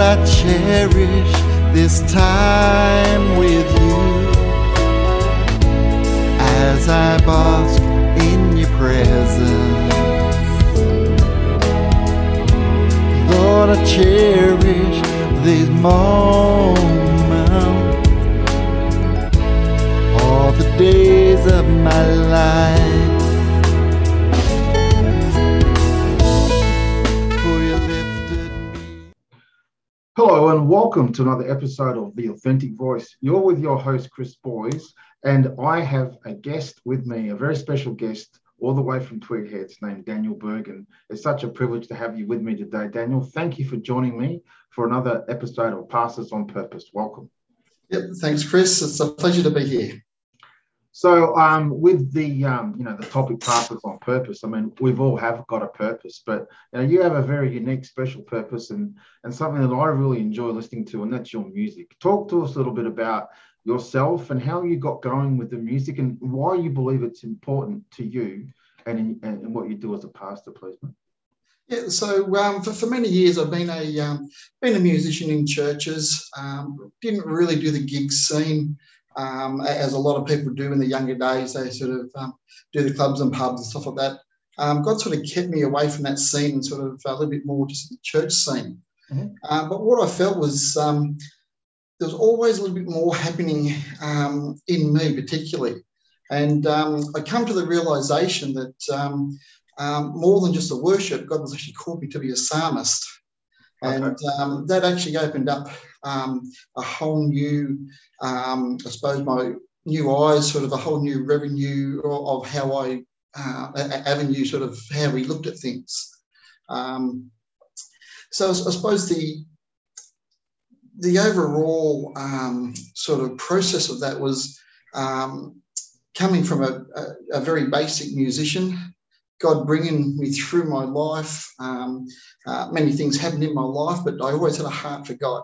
Lord, I cherish this time with you as I bask in your presence. Lord, I cherish these moments, all the days of my life. Hello and welcome to another episode of The Authentic Voice. You're with your host, Chris Boys, and I have a guest with me, a very special guest, all the way from Tweed Heads, named Daniel Bergen. It's such a privilege to have you with me today, Daniel. Thank you for joining me for another episode of Pastors on Purpose. Welcome. Yep, thanks, Chris. It's a pleasure to be here. So, um, with the um, you know the topic pastors on purpose, I mean we've all have got a purpose, but you know you have a very unique, special purpose, and and something that I really enjoy listening to, and that's your music. Talk to us a little bit about yourself and how you got going with the music, and why you believe it's important to you, and in, and what you do as a pastor, please. Yeah, so um, for, for many years I've been a um, been a musician in churches. Um, didn't really do the gig scene um, as a lot of people do in the younger days. They sort of um, do the clubs and pubs and stuff like that. Um, God sort of kept me away from that scene and sort of a little bit more just the church scene. Mhm. Uh, but what I felt was um, there was always a little bit more happening um, in me, particularly. And um, I come to the realization that um, um, more than just a worship, God was actually called me to be a psalmist. And um, that actually opened up um, a whole new, um, I suppose, my new eyes, sort of a whole new revenue of, how I, uh, avenue, sort of how we looked at things. Um, so I suppose the the overall um, sort of process of that was um, coming from a, a, a very basic musician, God bringing me through my life. Um, uh, many things happened in my life, but I always had a heart for God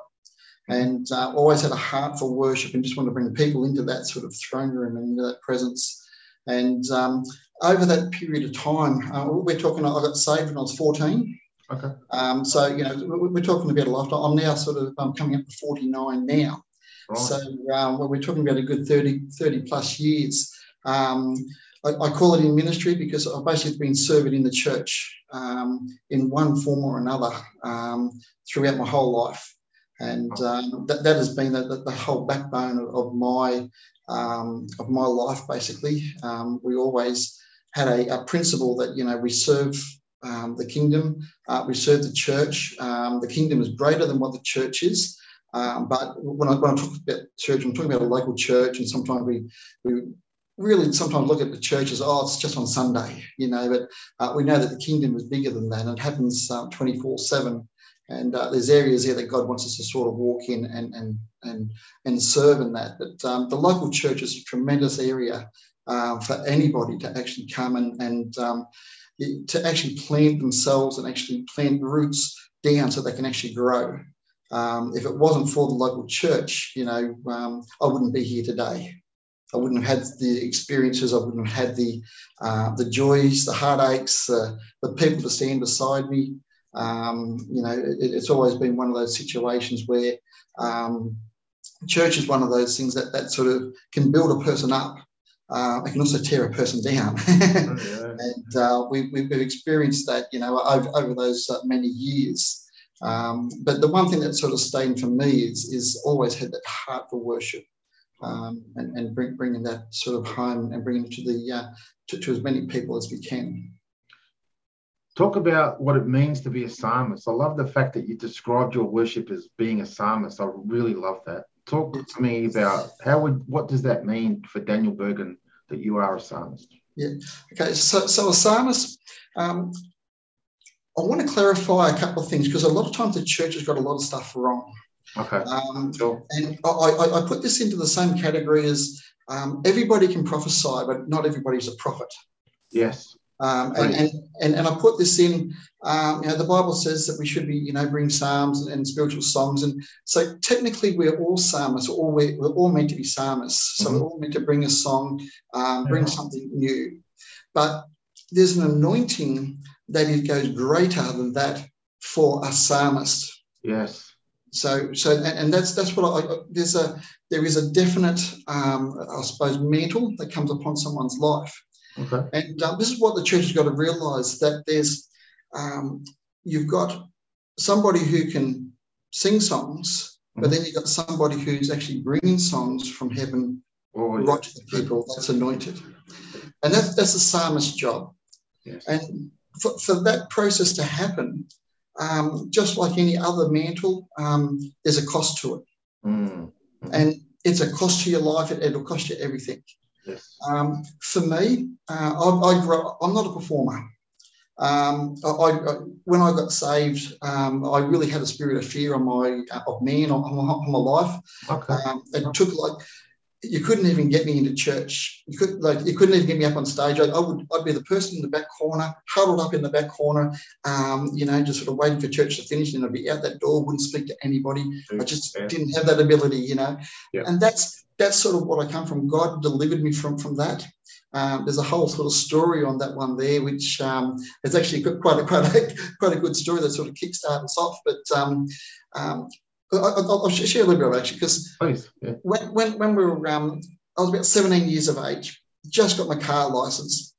and uh, always had a heart for worship and just wanted to bring people into that sort of throne room and into that presence. And um, over that period of time, uh, we're talking, I got saved when I was 14. Okay. Um, so, you know, we- we're talking about a lifetime. I'm now sort of um, coming up to 49 now. Right. So um, well, we're talking about a good 30, 30 plus years. Um, I, I call it in ministry because I've basically been serving in the church um, in one form or another um, throughout my whole life. And um, that, that has been the, the, the whole backbone of, of my um, of my life. Basically, um, we always had a, a principle that you know we serve um, the kingdom, uh, we serve the church. Um, the kingdom is greater than what the church is. Um, but when I, when I talk about church, I'm talking about a local church, and sometimes we we really sometimes look at the church as oh, it's just on Sunday, you know. But uh, we know that the kingdom is bigger than that, and it happens twenty four seven. And uh, there's areas there that God wants us to sort of walk in and and and and serve in that. But um, the local church is a tremendous area uh, for anybody to actually come and and um, to actually plant themselves and actually plant roots down so they can actually grow. Um, if it wasn't for the local church, you know, um, I wouldn't be here today. I wouldn't have had the experiences. I wouldn't have had the uh, the joys, the heartaches, the people to stand beside me. Um, you know, it, it's always been one of those situations where um, church is one of those things that that sort of can build a person up. Uh, it can also tear a person down. Oh, yeah. and uh, we, we've experienced that, you know, over, over those uh, many years. Um, but the one thing that sort of stayed for me is, is always had that heart for worship um, and, and bring, bringing that sort of home and bringing it to the uh, to, to as many people as we can. Talk about what it means to be a psalmist. I love the fact that you described your worship as being a psalmist. I really love that. Talk to me about how would what does that mean for Daniel Bergen that you are a psalmist? Yeah. Okay, so, so a psalmist, um, I want to clarify a couple of things because a lot of times the church has got a lot of stuff wrong. Okay. Um, Sure. and I, I, I put this into the same category as um, everybody can prophesy, but not everybody's a prophet. Yes. Um, and, and, and, and I put this in, um, you know, the Bible says that we should be, you know, bring psalms and, spiritual songs. And so technically we're all psalmists, or we're, we're all meant to be psalmists. So Mhm. we're all meant to bring a song, um, bring Yeah. something new. But there's an anointing that it goes greater than that for a psalmist. Yes. So, so, and, and that's that's what I, there's a there is a definite, um, I suppose, mantle that comes upon someone's life, Okay. and um, this is what the church has got to realise that there's, um, you've got somebody who can sing songs, but Mhm. then you've got somebody who's actually bringing songs from heaven Oh, right to the people that's anointed. And that's, that's the psalmist's job. Yes. And for, for that process to happen, um, just like any other mantle, um, there's a cost to it. Mm. And it's a cost to your life, it, it'll cost you everything. Um, for me, uh, I, I grew up, I'm not a performer. Um, I, I, when I got saved, um, I really had a spirit of fear on my of me and on, on my life. Okay. Um, it took like you couldn't even get me into church. You could like you couldn't even get me up on stage. I, I would I'd be the person in the back corner, huddled up in the back corner, um, you know, just sort of waiting for church to finish, and I'd be out that door, wouldn't speak to anybody. I just Yeah. didn't have that ability, you know. Yeah. And that's that's sort of what I come from. God delivered me from from that. Um, there's a whole sort of story on that one there, which um, is actually got quite a quite a quite a good story that sort of kickstarted us off. But um, um, I, I- I'll share a little bit of it actually because Yeah. when when when we were um, I was about 17 years of age, just got my car license,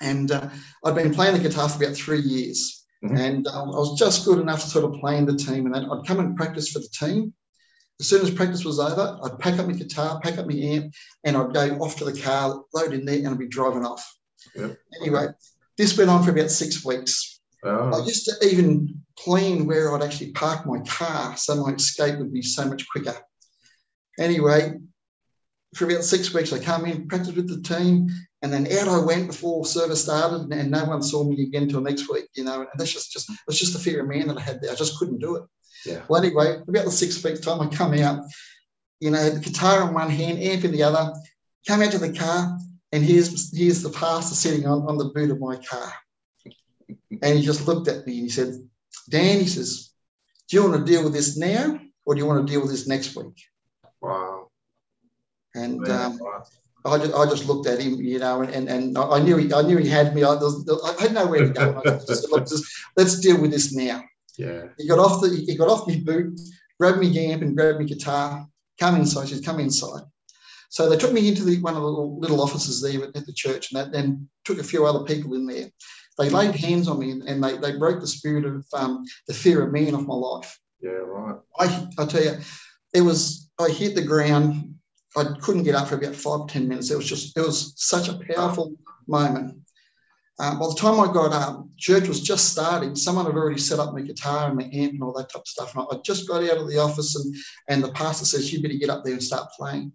and uh, I'd been playing the guitar for about three years, Mhm. and um, I was just good enough to sort of play in the team, and then I'd come and practice for the team. As soon as practice was over, I'd pack up my guitar, pack up my amp, and I'd go off to the car, load in there, and I'd be driving off. Yep. Anyway, this went on for about six weeks. Oh. I Oh, used to even plan where I'd actually park my car so my escape would be so much quicker. Anyway, for about six weeks, I come in, practice with the team, and then out I went before service started, and no one saw me again till next week. You know, and that's just just it was just the fear of man that I had there. I just couldn't do it. Yeah. Well, anyway, about the six weeks time, I come out, you know, the guitar in one hand, amp in the other, come out to the car, and here's here's the pastor sitting on, on the boot of my car. And he just looked at me and he said, Dan, he says, do you want to deal with this now or do you want to deal with this next week? Wow. And um, wow. I, just, I just looked at him, you know, and, and I knew he I knew he had me. I, was- I had nowhere to go. I just said, just, let's deal with this now. Yeah. He got off the he got off my boot, grabbed me amp and grabbed me guitar. Come inside. She said, "Come inside." So they took me into the, one of the little, little offices there at the church, and that then took a few other people in there. They laid hands on me and, and they, they broke the spirit of um, the fear of man off my life. Yeah. Right. I I tell you, it was I hit the ground. I couldn't get up for about five ten minutes. It was just it was such a powerful moment. Uh, by the time I got up, church was just starting. Someone had already set up my guitar and my amp and all that type of stuff. And I, I just got out of the office, and and the pastor says, "You better get up there and start playing."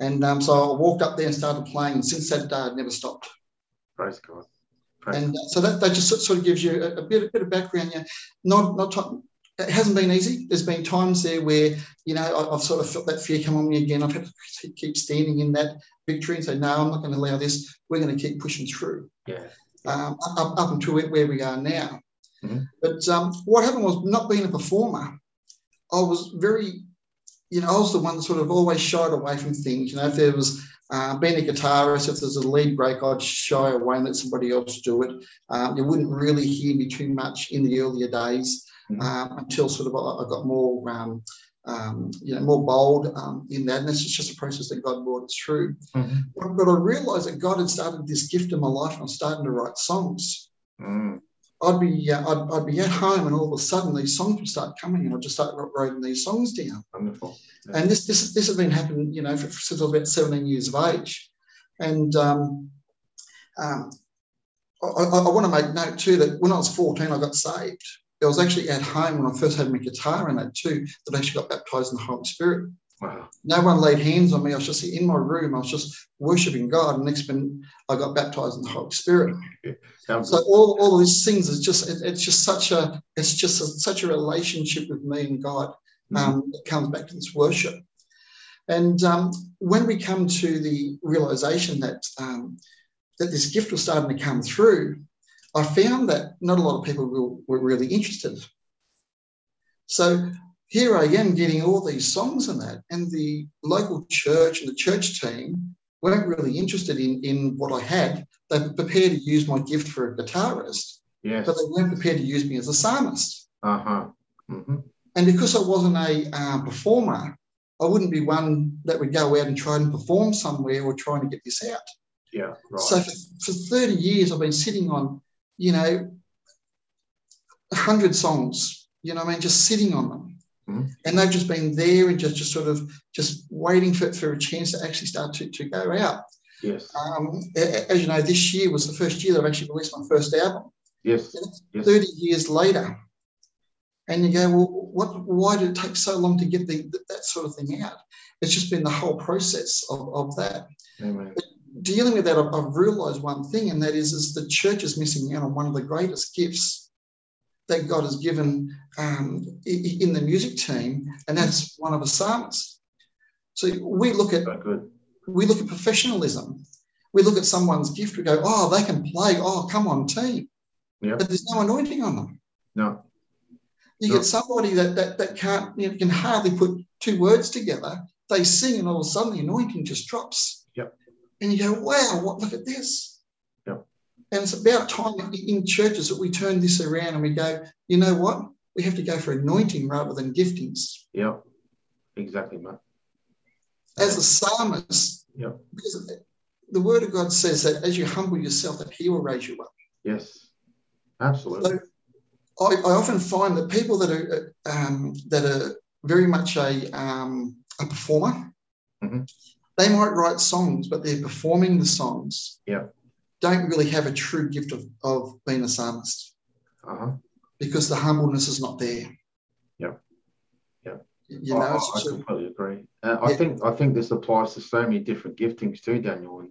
And um, so I walked up there and started playing. And since that day, I'd never stopped. Praise God. Praise And uh, so that, that just sort- of gives you a, a bit, a bit of background. Yeah, not not it hasn't been easy. There's been times there where you know I, I've sort of felt that fear come on me again. I've had to keep standing in that victory and say, no, I'm not going to allow this. We're going to keep pushing through Yeah. um, up, up until where we are now. Mhm. But um, what happened was not being a performer. I was very, you know, I was the one that sort of always shied away from things. You know, if there was uh, being a guitarist, if there's a lead break, I'd shy away and let somebody else do it. Um, you wouldn't really hear me too much in the earlier days Mhm. um, until sort of I, got more, um, um, you know, more bold um, in that. And it's just a process that God brought us through. Mhm. But, but I realised that God had started this gift in my life, and I was starting to write songs. Mm. I'd be uh, I'd, I'd be at home, and all of a sudden these songs would start coming, and I'd just start writing these songs down. Wonderful. And this this this has been happening, you know, for, since I was about 17 years of age. And um, um, I, I, I want to make note too that when I was 14, I got saved. It was actually at home when I first had my guitar in that too that I actually got baptized in the Holy Spirit. Wow. No one laid hands on me. I was just in my room. I was just worshiping God. And next minute, I got baptized in the Holy Spirit. So all, all of these things is just it, it's just such a it's just a, such a relationship with me and God um, that comes back to this worship. And um, when we come to the realization that um, that this gift was starting to come through, I found that not a lot of people were, really interested. So here I am getting all these songs and that, and the local church and the church team weren't really interested in, in what I had. They were prepared to use my gift for a guitarist, Yes. but they weren't prepared to use me as a psalmist. Uh huh. hmm And because I wasn't a uh, performer, I wouldn't be one that would go out and try and perform somewhere or trying to get this out. Yeah, right. So for, for 30 years, I've been sitting on, you know, 100 songs, you know, I mean, just sitting on them. Mhm. And they've just been there and just, just sort of just waiting for, for a chance to actually start to, to go out. yes, Um, as you know, this year was the first year that I've actually released my first album. yes, yes. 30 years later. And you go, well, what, why did it take so long to get the, that sort of thing out? It's just been the whole process of, of that. Amen. Dealing with that, I've, I've realized one thing, and that is, is the church is missing out on one of the greatest gifts that God has given um, in the music team, and that's one of a psalmist. So we look at we look at professionalism. We look at someone's gift. We go, oh, they can play. Oh, come on, team. Yeah. But there's no anointing on them. No, You No. get somebody that that, that can't you know, can hardly put two words together. They sing, and all of a sudden the anointing just drops. Yep. And you go, wow, what? Look at this. Yep. And it's about time in- churches that we turn this around and we go, you know what? We have to go for anointing rather than giftings. yeah, exactly, mate. As a psalmist, Yep. because the word of God says that as you humble yourself, that He will raise you up. Yes, absolutely. I, I often find that people that are um, that are very much a um, a performer, Mhm. They might write songs, but they're performing the songs. Yeah. Don't really have a true gift of, of being a psalmist Uh-huh. because the humbleness is not there. Yeah. Yeah. You know, I, I a- completely agree. Uh, I Yeah. think I think this applies to so many different giftings too, Daniel. And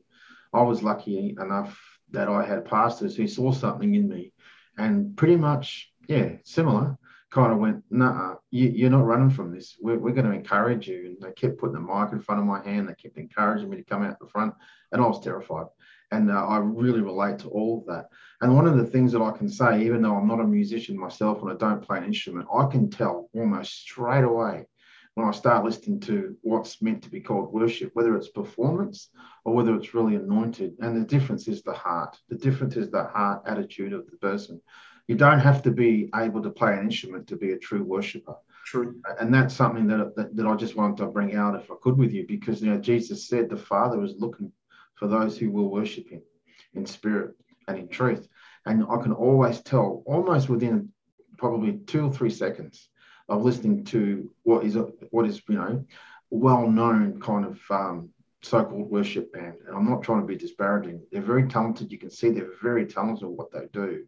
I was lucky enough that I had pastors who saw something in me, and pretty much, yeah, similar. Kind of went, nah, you, you're not running from this. We're, we're going to encourage you. And they kept putting the mic in front of my hand. They kept encouraging me to come out the front, and I was terrified. And uh, I really relate to all of that. And one of the things that I can say, even though I'm not a musician myself and I don't play an instrument, I can tell almost straight away when I start listening to what's meant to be called worship, whether it's performance or whether it's really anointed. And the difference is the heart. The difference is the heart attitude of the person. You don't have to be able to play an instrument to be a true worshiper. true. And that's something that, that, that I just wanted to bring out if I could with you, because you know Jesus said the Father is looking for those who will worship him in spirit and in truth. And I can always tell almost within probably two or three seconds of listening to what is a, what is you know well-known kind of um, so-called worship band. And I'm not trying to be disparaging. They're very talented. You can see they're very talented at what they do.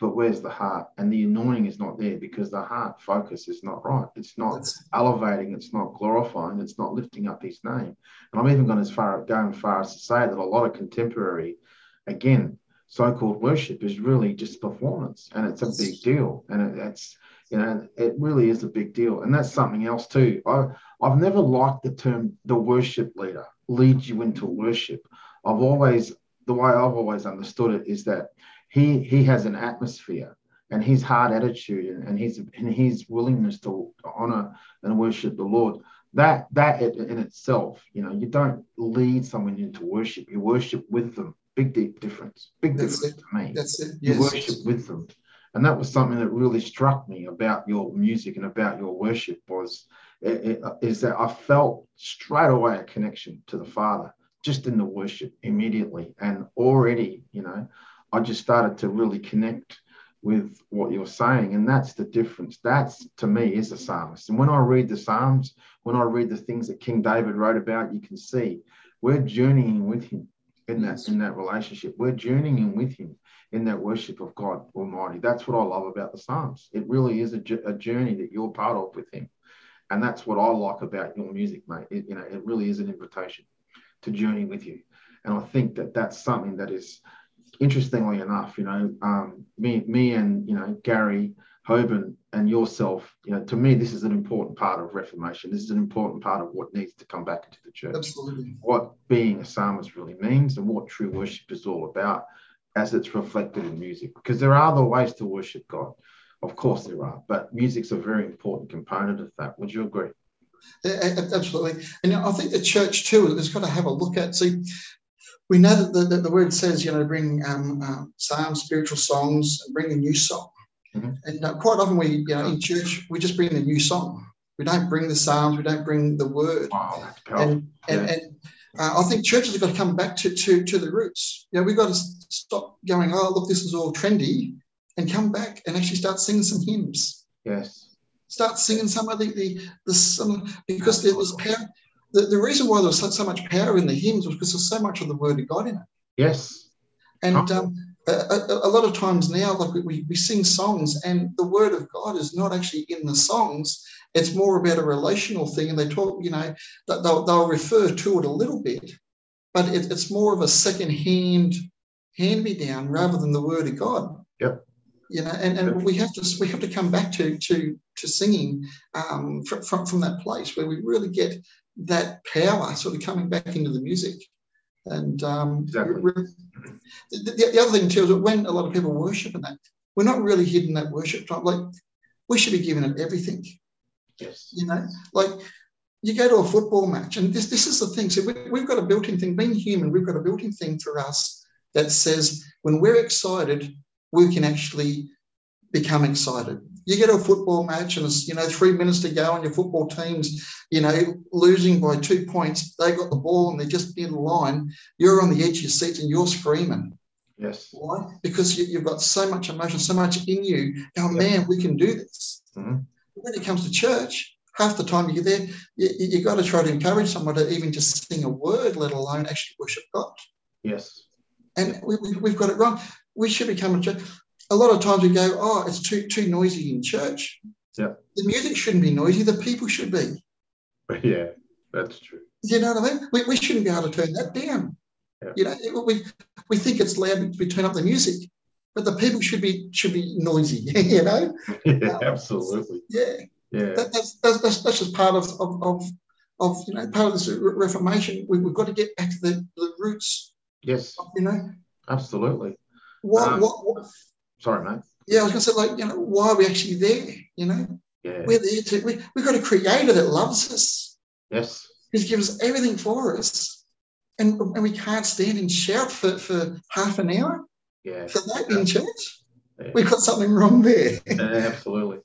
But where's the heart? And the anointing is not there because the heart focus is not right. It's not That's, elevating, it's not glorifying, it's not lifting up his name. And I'm even gone as far going far as to say that a lot of contemporary, again, so-called worship is really just performance, and it's a big deal. And it, it's you know it really is a big deal, and that's something else too. I I've never liked the term the worship leader leads you into worship. I've always the way I've always understood it is that he he has an atmosphere and his hard attitude and, and his and his willingness to honor and worship the Lord. That that in itself, you know, you don't lead someone into worship. You worship with them. Big deep difference. Big That's difference to me. that's it. You Yes. worship with them. And that was something that really struck me about your music and about your worship was it- it- is that I felt straight away a connection to the Father just in the worship immediately. And already, you know, I just started to really connect with what you're saying. And that's the difference. That's to me is a psalmist. And when I read the Psalms, when I read the things that King David wrote about, you can see we're journeying with him in that in that relationship. We're journeying with him in that worship of God Almighty. That's what I love about the Psalms. It really is a, a journey that you're part of with Him, and that's what I like about your music, mate. It, you know, it really is an invitation to journey with you, and I think that that's something that is, interestingly enough, you know, um, me, me, and you know Gary Hoban and yourself, you know, to me, this is an important part of Reformation. This is an important part of what needs to come back into the church Absolutely. what being a psalmist really means and what true worship is all about as it's reflected in music. Because there are other ways to worship God. Of course, there are, but music's a very important component of that. Would you agree? Absolutely. And I think the church too has got to have a look at. See, we know that the, that the word says, you know, bring um, um, psalms, spiritual songs, bring a new song. Mm-hmm. And uh, quite often we, you know, in church, we just bring the new song. We don't bring the Psalms. We don't bring the Word. Wow, that's powerful. And and, Yeah. and uh, I think churches have got to come back to to to the roots. You know, we've got to stop going. Oh, look, this is all trendy, and come back and actually start singing some hymns. Yes. Start singing some of the the, the some because there was power. The, the reason why there was so, so much power in the hymns was because there's so much of the Word of God in it. Yes. And um, a, a, a lot of times now, like we- we, sing songs, and the word of God is not actually in the songs. It's more about a relational thing, and they talk, you know, that they'll, they'll refer to it a little bit, but it, it's more of a second-hand hand me down rather than the word of God. Yep. You know, and, and we have to we have to come back to to to singing um, from, from from that place where we really get that power sort of coming back into the music. And um, Exactly. the, the, the other thing too is that when a lot of people worship in that, we're not really hidden that worship time. Like we should be giving it everything. Yes. You know, like you go to a football match, and this this is the thing. So we, we've got a built-in thing. Being human, we've got a built-in thing for us that says when we're excited, we can actually become excited. You get a football match, and it's you know three minutes to go, and your football team's you know losing by two points. They got the ball, and they're just near the line. You're on the edge of your seat and you're screaming. Yes. Why? Because you, you've got so much emotion, so much in you. Oh man, we can do this. Mhm. When it comes to church, half the time you're there, you, you, got to try to encourage someone to even just sing a word, let alone actually worship God. Yes. And we, we've got it wrong. We should become a church. A lot of times we go, oh, it's too too noisy in church. Yeah. The music shouldn't be noisy. The people should be. Yeah, that's true. You know what I mean? We, we shouldn't be able to turn that down. Yeah. You know, we we think it's loud because we turn up the music, but the people should be should be noisy. You know? Yeah, absolutely. Yeah. Yeah. That, that's, that's that's just part of of, of of you know part of this reformation. We, we've got to get back to the, the roots. Yes, You know, absolutely. why, Um, what, what? Sorry, mate. Yeah, I was going to say like you know why are we actually there? You know, Yeah. we're there to we we've got a creator that loves us. Yes. He's given us everything for us, and and we can't stand and shout for for half an hour Yeah. for that in church. Yeah. We've got something wrong there. Yeah, absolutely.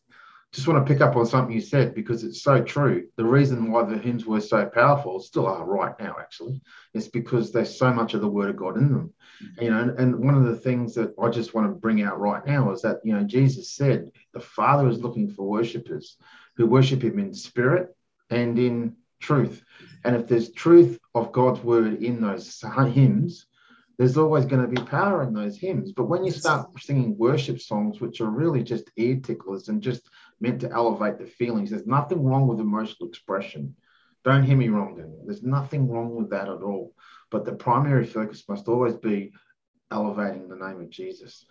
Just want to pick up on something you said because it's so true. The reason why the hymns were so powerful, still are right now, actually, is because there's so much of the Word of God in them. You know, and, and one of the things that I just want to bring out right now is that you know Jesus said the Father is looking for worshippers who worship Him in spirit and in truth. And if there's truth of God's word in those hymns, there's always going to be power in those hymns. But when you start singing worship songs, which are really just ear ticklers and just meant to elevate the feelings, there's nothing wrong with emotional expression. Don't hear me wrong, Daniel. There's nothing wrong with that at all. But the primary focus must always be elevating the name of Jesus,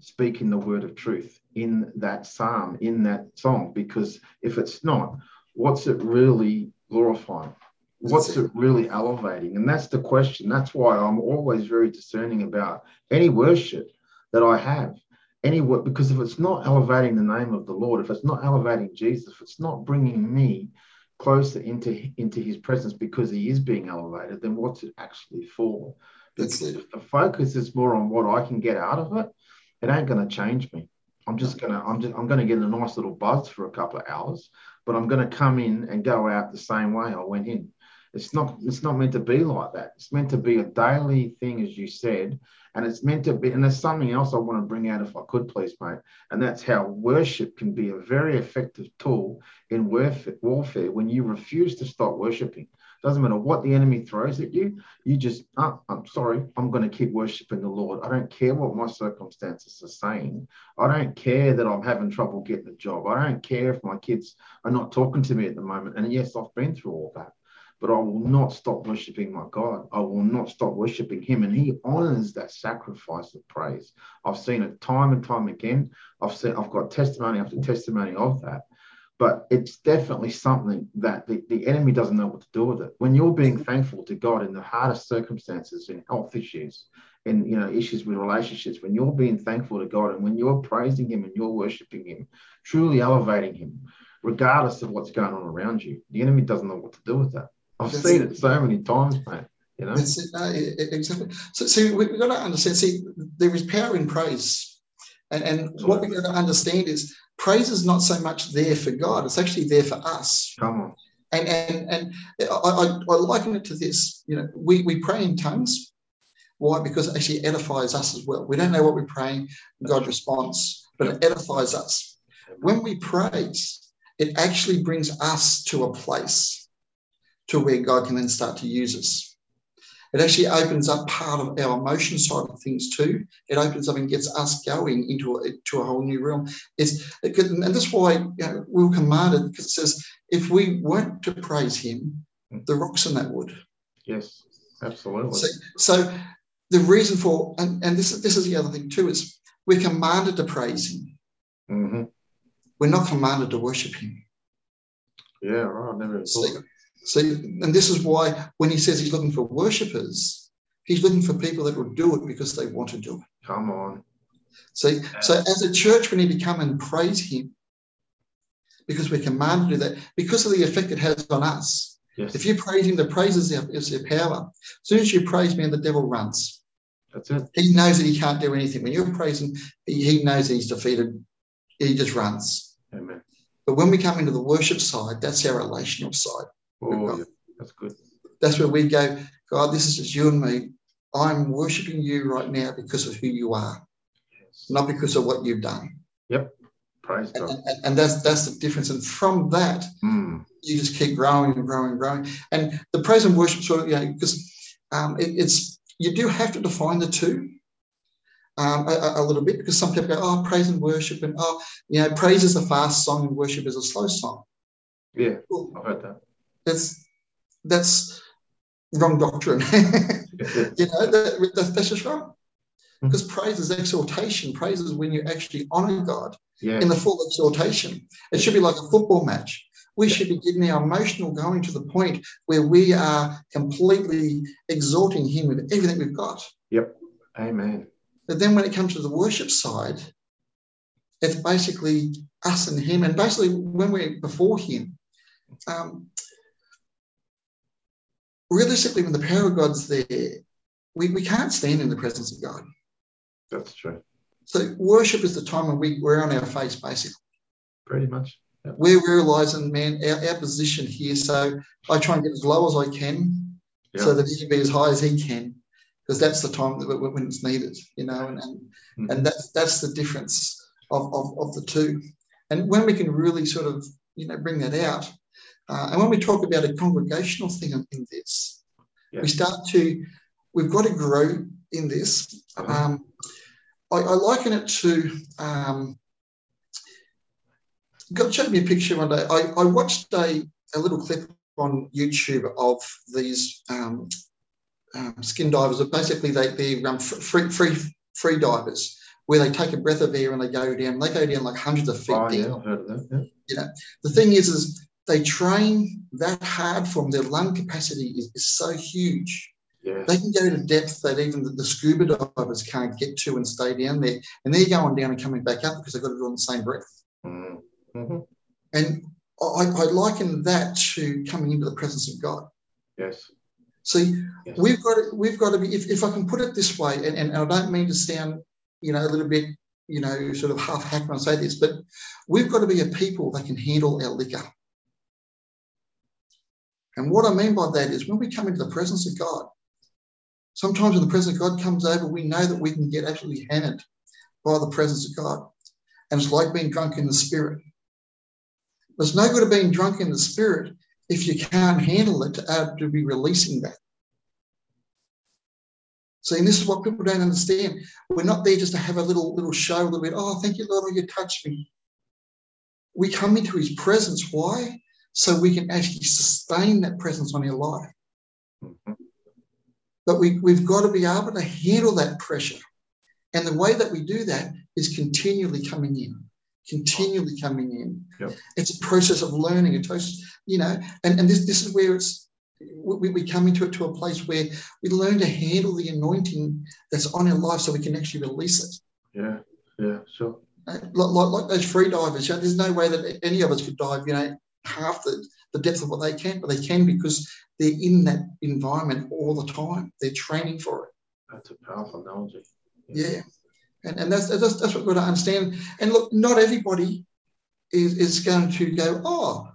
speaking the word of truth in that psalm, in that song. Because if it's not, what's it really glorifying? What's it. it really elevating? And that's the question. That's why I'm always very discerning about any worship that I have. Any work, because if it's not elevating the name of the Lord, if it's not elevating Jesus, if it's not bringing me closer into into His presence because He is being elevated, then what's it actually for? That's Because it. if the focus is more on what I can get out of it, it ain't going to change me. I'm just gonna, I'm just, I'm gonna get a nice little buzz for a couple of hours, but I'm gonna come in and go out the same way I went in. It's not, it's not meant to be like that. It's meant to be a daily thing, as you said, and it's meant to be. And there's something else I want to bring out, if I could, please, mate. And that's how worship can be a very effective tool in warfare. warfare when you refuse to stop worshiping. Doesn't matter what the enemy throws at you, you just, oh, I'm sorry, I'm going to keep worshiping the Lord. I don't care what my circumstances are saying. I don't care that I'm having trouble getting a job. I don't care if my kids are not talking to me at the moment. And yes, I've been through all that, but I will not stop worshiping my God. I will not stop worshiping Him. And He honors that sacrifice of praise. I've seen it time and time again. I've seen, I've got testimony after testimony of that but it's definitely something that the, the enemy doesn't know what to do with it. When you're being thankful to God in the hardest circumstances, in health issues, in you know issues with relationships, when you're being thankful to God and when you're praising Him and you're worshiping Him, truly elevating Him, regardless of what's going on around you, the enemy doesn't know what to do with that. I've That's seen it. it so many times, mate. You know, That's it. No, e- exactly. So, so we, we've got to understand. See, there is power in praise, And, and what we've got to understand is praise is not so much there for God, it's actually there for us. Come on. And and and I, I, I liken it to this. You know, we, we pray in tongues. Why? Because it actually edifies us as well. We don't know what we're praying, God responds, but it edifies us. When we praise, it actually brings us to a place to where God can then start to use us. It actually opens up part of our emotion side of things too. It opens up and gets us going into a, to a whole new realm. It's, it could, and that's why you know, we were commanded because it says if we weren't to praise Him, the rocks in that would. Yes, absolutely. So, so the reason for and, and this is this is the other thing too is we're commanded to praise Him. hmm We're not commanded to worship Him. Yeah, right. I never So, thought so, and this is why when he says he's looking for worshippers, he's looking for people that will do it because they want to do it. Come on. So, so as a church, we need to come and praise him because we're commanded to do that because of the effect it has on us. Yes. If you praise him, the praise is there, is there power. As soon as you praise me, the devil runs. That's it. He knows that he can't do anything. When you're praising, he, he knows that he's defeated. He just runs. Amen. But when we come into the worship side, that's our relational side. Oh, yeah. That's good. That's where we go, God, this is just you and me. I'm worshiping you right now because of who you are, Yes. not because of what you've done. Yep. Praise And, God. and, and that's that's the difference. And from that, Mm. you just keep growing and growing and growing. And the praise and worship sort of, you know, because um, it, it's you do have to define the two um, a, a little bit because some people go, oh, praise and worship, and oh, you know, praise is a fast song and worship is a slow song. Yeah, I've heard that. That's that's wrong doctrine. you know, that, that, that's just wrong. Because praise is exhortation. Praise is when you actually honor God yeah. in the full exhortation. It should be like a football match. We Yeah. should be getting our emotional going to the point where we are completely exalting Him with everything we've got. Yep. Amen. But then when it comes to the worship side, it's basically us and Him. And basically, when we're before Him, um, realistically, when the power of God's there, we, we can't stand in the presence of God. That's true. So worship is the time when we, we're on our face, basically. Pretty much. We're realizing, man, our, our position here. So I try and get as low as I can Yeah. so that he can be as high as he can, because that's the time that when it's needed, you know, and and, Mhm. and that's that's the difference of, of, of the two. And when we can really sort of, you know, bring that out, uh, and when we talk about a congregational thing in, this, Yeah. we start to, we've got to grow in this. Uh-huh. Um, I, I liken it to, um, God showed me a picture one day. I, I watched a, a little clip on YouTube of these um, um, skin divers. Basically, they, they're um, free, free, free divers where they take a breath of air and they go down. They go down like hundreds of feet Oh, deep. yeah, I've heard of that. Yeah. The thing is, is they train that hard from their lung capacity is, is so huge. Yeah. They can go to depth that even the, the scuba divers can't get to and stay down there. And they're going down and coming back up because they've got to do it on the same breath. Mm. hmm And I, I liken that to coming into the presence of God. Yes. See, yes. we've got to, we've got to be, if, if I can put it this way, and, and I don't mean to sound, you know, a little bit, you know, sort of half hack when I say this, but we've got to be a people that can handle our liquor. And what I mean by that is when we come into the presence of God, sometimes when the presence of God comes over, we know that we can get absolutely hammered by the presence of God. And it's like being drunk in the spirit. But it's no good of being drunk in the spirit if you can't handle it to, uh, to be releasing that. See, and this is what people don't understand. We're not there just to have a little little show, a little bit. Oh, thank you, Lord, you touched me. We come into His presence. Why? So we can actually sustain that presence on our life. Mhm. But we, we've got to be able to handle that pressure. And the way that we do that is continually coming in, continually coming in. Yep. It's a process of learning. It's process, you know, and, and this this is where it's we, we come into it to a place where we learn to handle the anointing that's on our life so we can actually release it. Yeah. Yeah. Sure. Like, like, like those free divers, you know, there's no way that any of us could dive, you know, half the, the depth of what they can, but they can because they're in that environment all the time. They're training for it. That's a powerful analogy. Yeah. And, and that's, that's, that's what we've got to understand. And look, not everybody is, is going to go, oh,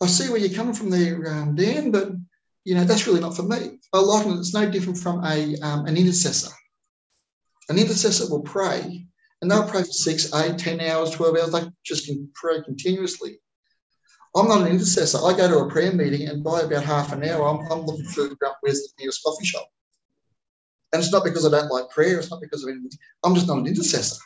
I see where you're coming from there, um, Dan, but you know that's really not for me. A lot of it's no different from a um, an intercessor. An intercessor will pray, and they'll pray for six, eight, ten hours, twelve hours. They just can pray continuously. I'm not an intercessor. I go to a prayer meeting, and by about half an hour, I'm, I'm looking for where's the nearest coffee shop. And it's not because I don't like prayer. It's not because of anything. I'm just not an intercessor.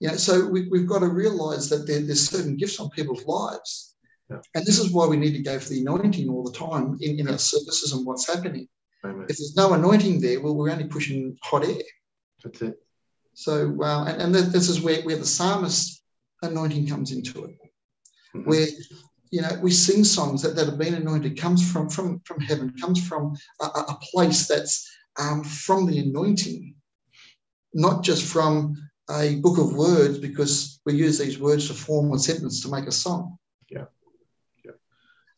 You know, so we, have got to realise that there, there's certain gifts on people's lives yeah. And this is why we need to go for the anointing all the time in, in our services and what's happening. Amen. If there's no anointing there, well, we're only pushing hot air. That's it. So, uh, and, and this is where, where the psalmist anointing comes into it, Mhm. where you know we sing songs that, that have been anointed comes from from from heaven, comes from a, a a place that's um, from the anointing, not just from a book of words because we use these words to form a sentence to make a song. Yeah, yeah.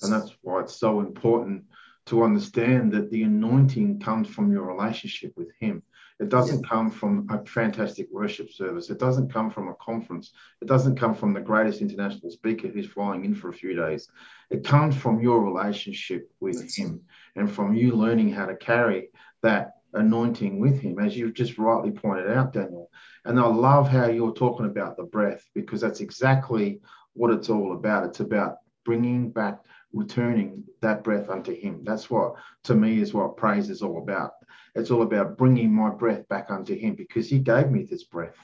And that's why it's so important to understand that the anointing comes from your relationship with Him. It doesn't come from a fantastic worship service. It doesn't come from a conference. It doesn't come from the greatest international speaker who's flying in for a few days. It comes from your relationship with That's Him and from you learning how to carry that anointing with Him, as you've just rightly pointed out, Daniel. And I love how you're talking about the breath because that's exactly what it's all about. It's about bringing back returning that breath unto him. That's what, to me, is what praise is all about. It's all about bringing my breath back unto him because he gave me this breath.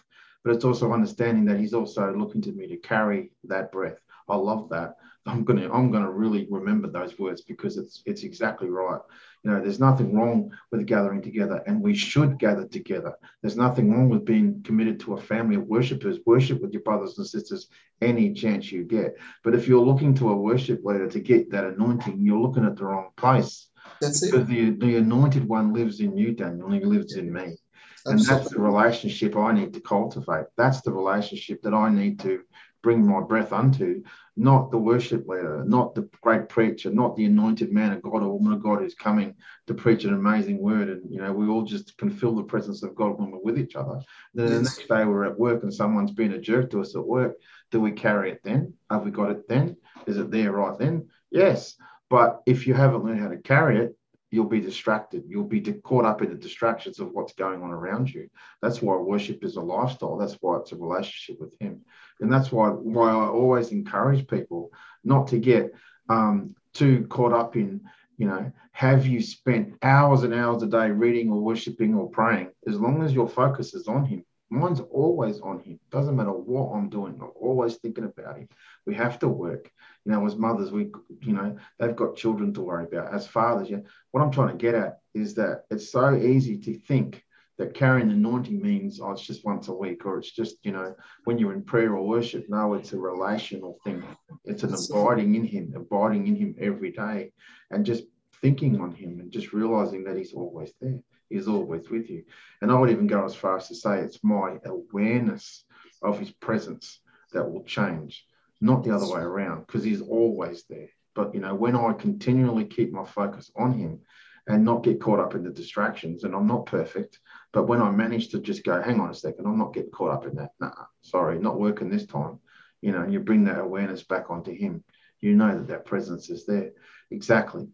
But it's also understanding that he's also looking to me to carry that breath. I love that. I'm gonna I'm gonna really remember those words because it's it's exactly right. You know, there's nothing wrong with gathering together, and we should gather together. There's nothing wrong with being committed to a family of worshipers. Worship with your brothers and sisters any chance you get. But if you're looking to a worship leader to get that anointing, you're looking at the wrong place. That's it. Because the, the anointed one lives in you, Daniel, and he lives in me. And that's the relationship I need to cultivate. That's the relationship that I need to bring my breath unto, not the worship leader, not the great preacher, not the anointed man of God or woman of God who's coming to preach an amazing word. And, you know, we all just can feel the presence of God when we're with each other. Then the next day we're at work and someone's been a jerk to us at work. Do we carry it then? Have we got it then? Is it there right then? Yes. But if you haven't learned how to carry it, you'll be distracted. You'll be caught up in the distractions of what's going on around you. That's why worship is a lifestyle. That's why it's a relationship with Him, and that's why why I always encourage people not to get um, too caught up in. You know, have you spent hours and hours a day reading or worshiping or praying? As long as your focus is on Him, mine's always on Him. Doesn't matter what I'm doing. I'm always thinking about Him. We have to work. You know, as mothers, we, you know, they've got children to worry about. As fathers, yeah, what I'm trying to get at is that it's so easy to think that carrying anointing means oh, it's just once a week or it's just you know when you're in prayer or worship. No, it's a relational thing. It's an abiding in Him, abiding in Him every day, and just thinking on Him and just realizing that He's always there. He's always with you. And I would even go as far as to say it's my awareness of His presence that will change, not the other way around, because He's always there. But you know, when I continually keep my focus on Him and not get caught up in the distractions, and I'm not perfect, but when I manage to just go, hang on a second, I'm not getting caught up in that. Nah, sorry, not working this time. You know, you bring that awareness back onto Him. You know that that presence is there. Exactly.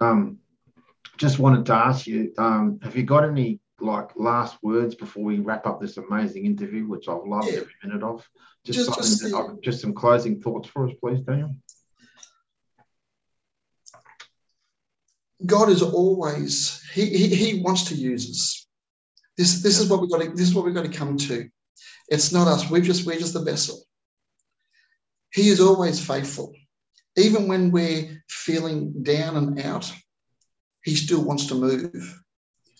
Um, just wanted to ask you, um, have you got any like last words before we wrap up this amazing interview, which I've loved Yeah. every minute of? Just- something just that the- just some closing thoughts for us, please, Daniel. God is always he, he he wants to use us. This this is what we've got to this is what we've got to come to. It's not us. We're just we're just the vessel. He is always faithful, even when we're feeling down and out. He still wants to move.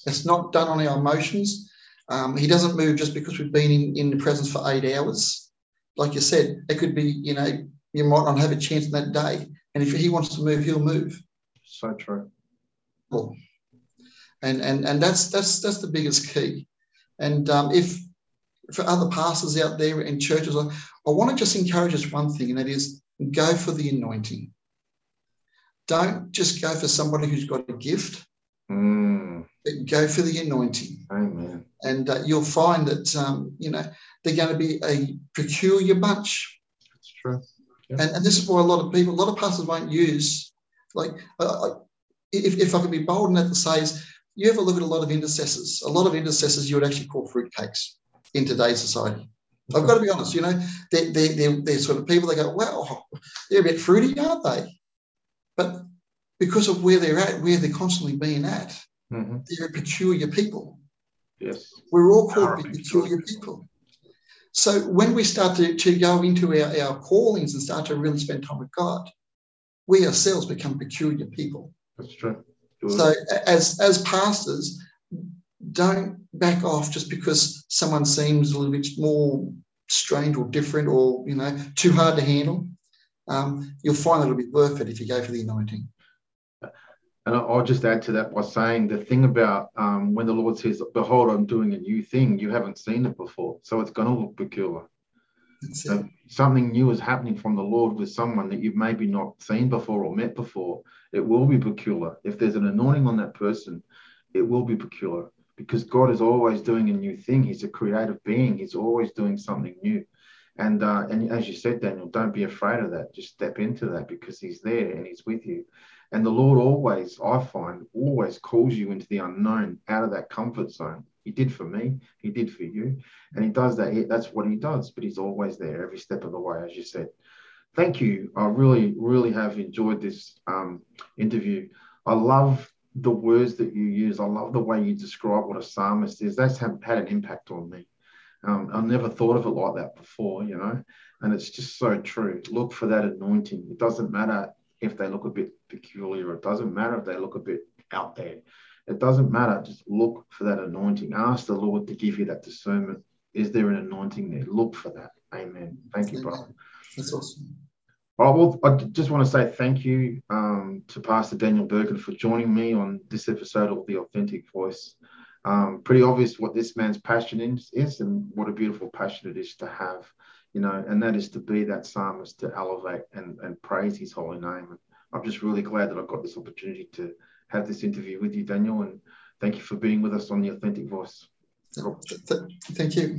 It's not done on our emotions. Um, he doesn't move just because we've been in, in the presence for eight hours. Like you said, it could be you know you might not have a chance in that day, and if he wants to move, he'll move. So true. And and and that's that's that's the biggest key. And um, if for other pastors out there in churches, I, I want to just encourage us one thing, and that is go for the anointing. Don't just go for somebody who's got a gift. Mm, Go for the anointing. amen. And uh, you'll find that, um, you know, they're going to be a peculiar bunch. That's true. And, and this is why a lot of people, a lot of pastors won't use, like, uh, I- if, if I can be bold enough to say, is you ever look at a lot of intercessors, a lot of intercessors you would actually call fruitcakes in today's society. I've got to be honest, you know, they're, they're, they're, they're sort of people that go, wow, they're a bit fruity, aren't they? But because of where they're at, where they're constantly being at, Mhm. they're peculiar people. Yes. We're all called peculiar people. So when we start to, to go into our, our callings and start to really spend time with God, we ourselves become peculiar people. That's true. So as as pastors, don't back off just because someone seems a little bit more strange or different or you know too hard to handle. Um, you'll find that it'll be worth it if you go for the anointing. And I'll just add to that by saying the thing about um, when the Lord says, Behold, I'm doing a new thing, you haven't seen it before. So it's going to look peculiar. So something new is happening from the Lord with someone that you've maybe not seen before or met before. It will be peculiar. If there's an anointing on that person, it will be peculiar because God is always doing a new thing. He's a creative being, He's always doing something new. And, uh, and as you said, Daniel, don't be afraid of that. Just step into that because He's there and He's with you. And the Lord always, I find, always calls you into the unknown, out of that comfort zone. He did for me, He did for you. And He does that. That's what He does, but He's always there every step of the way, as you said. Thank you. I really, really have enjoyed this um, interview. I love the words that you use. I love the way you describe what a psalmist is. That's had, had an impact on me. Um, I never thought of it like that before, you know, and it's just so true. Look for that anointing. It doesn't matter if they look a bit peculiar. It doesn't matter if they look a bit out there. It doesn't matter. Just look for that anointing. Ask the Lord to give you that discernment. Is there an anointing there? Look for that. Amen. Thank you, brother. That's awesome. I, will, I just want to say thank you um, to Pastor Daniel Birkin for joining me on this episode of The Authentic Voice. Um, pretty obvious what this man's passion is, is and what a beautiful passion it is to have, you know, and that is to be that psalmist, to elevate and, and praise his holy name. And I'm just really glad that I've got this opportunity to have this interview with you, Daniel, and thank you for being with us on The Authentic Voice. Th- th- Thank you.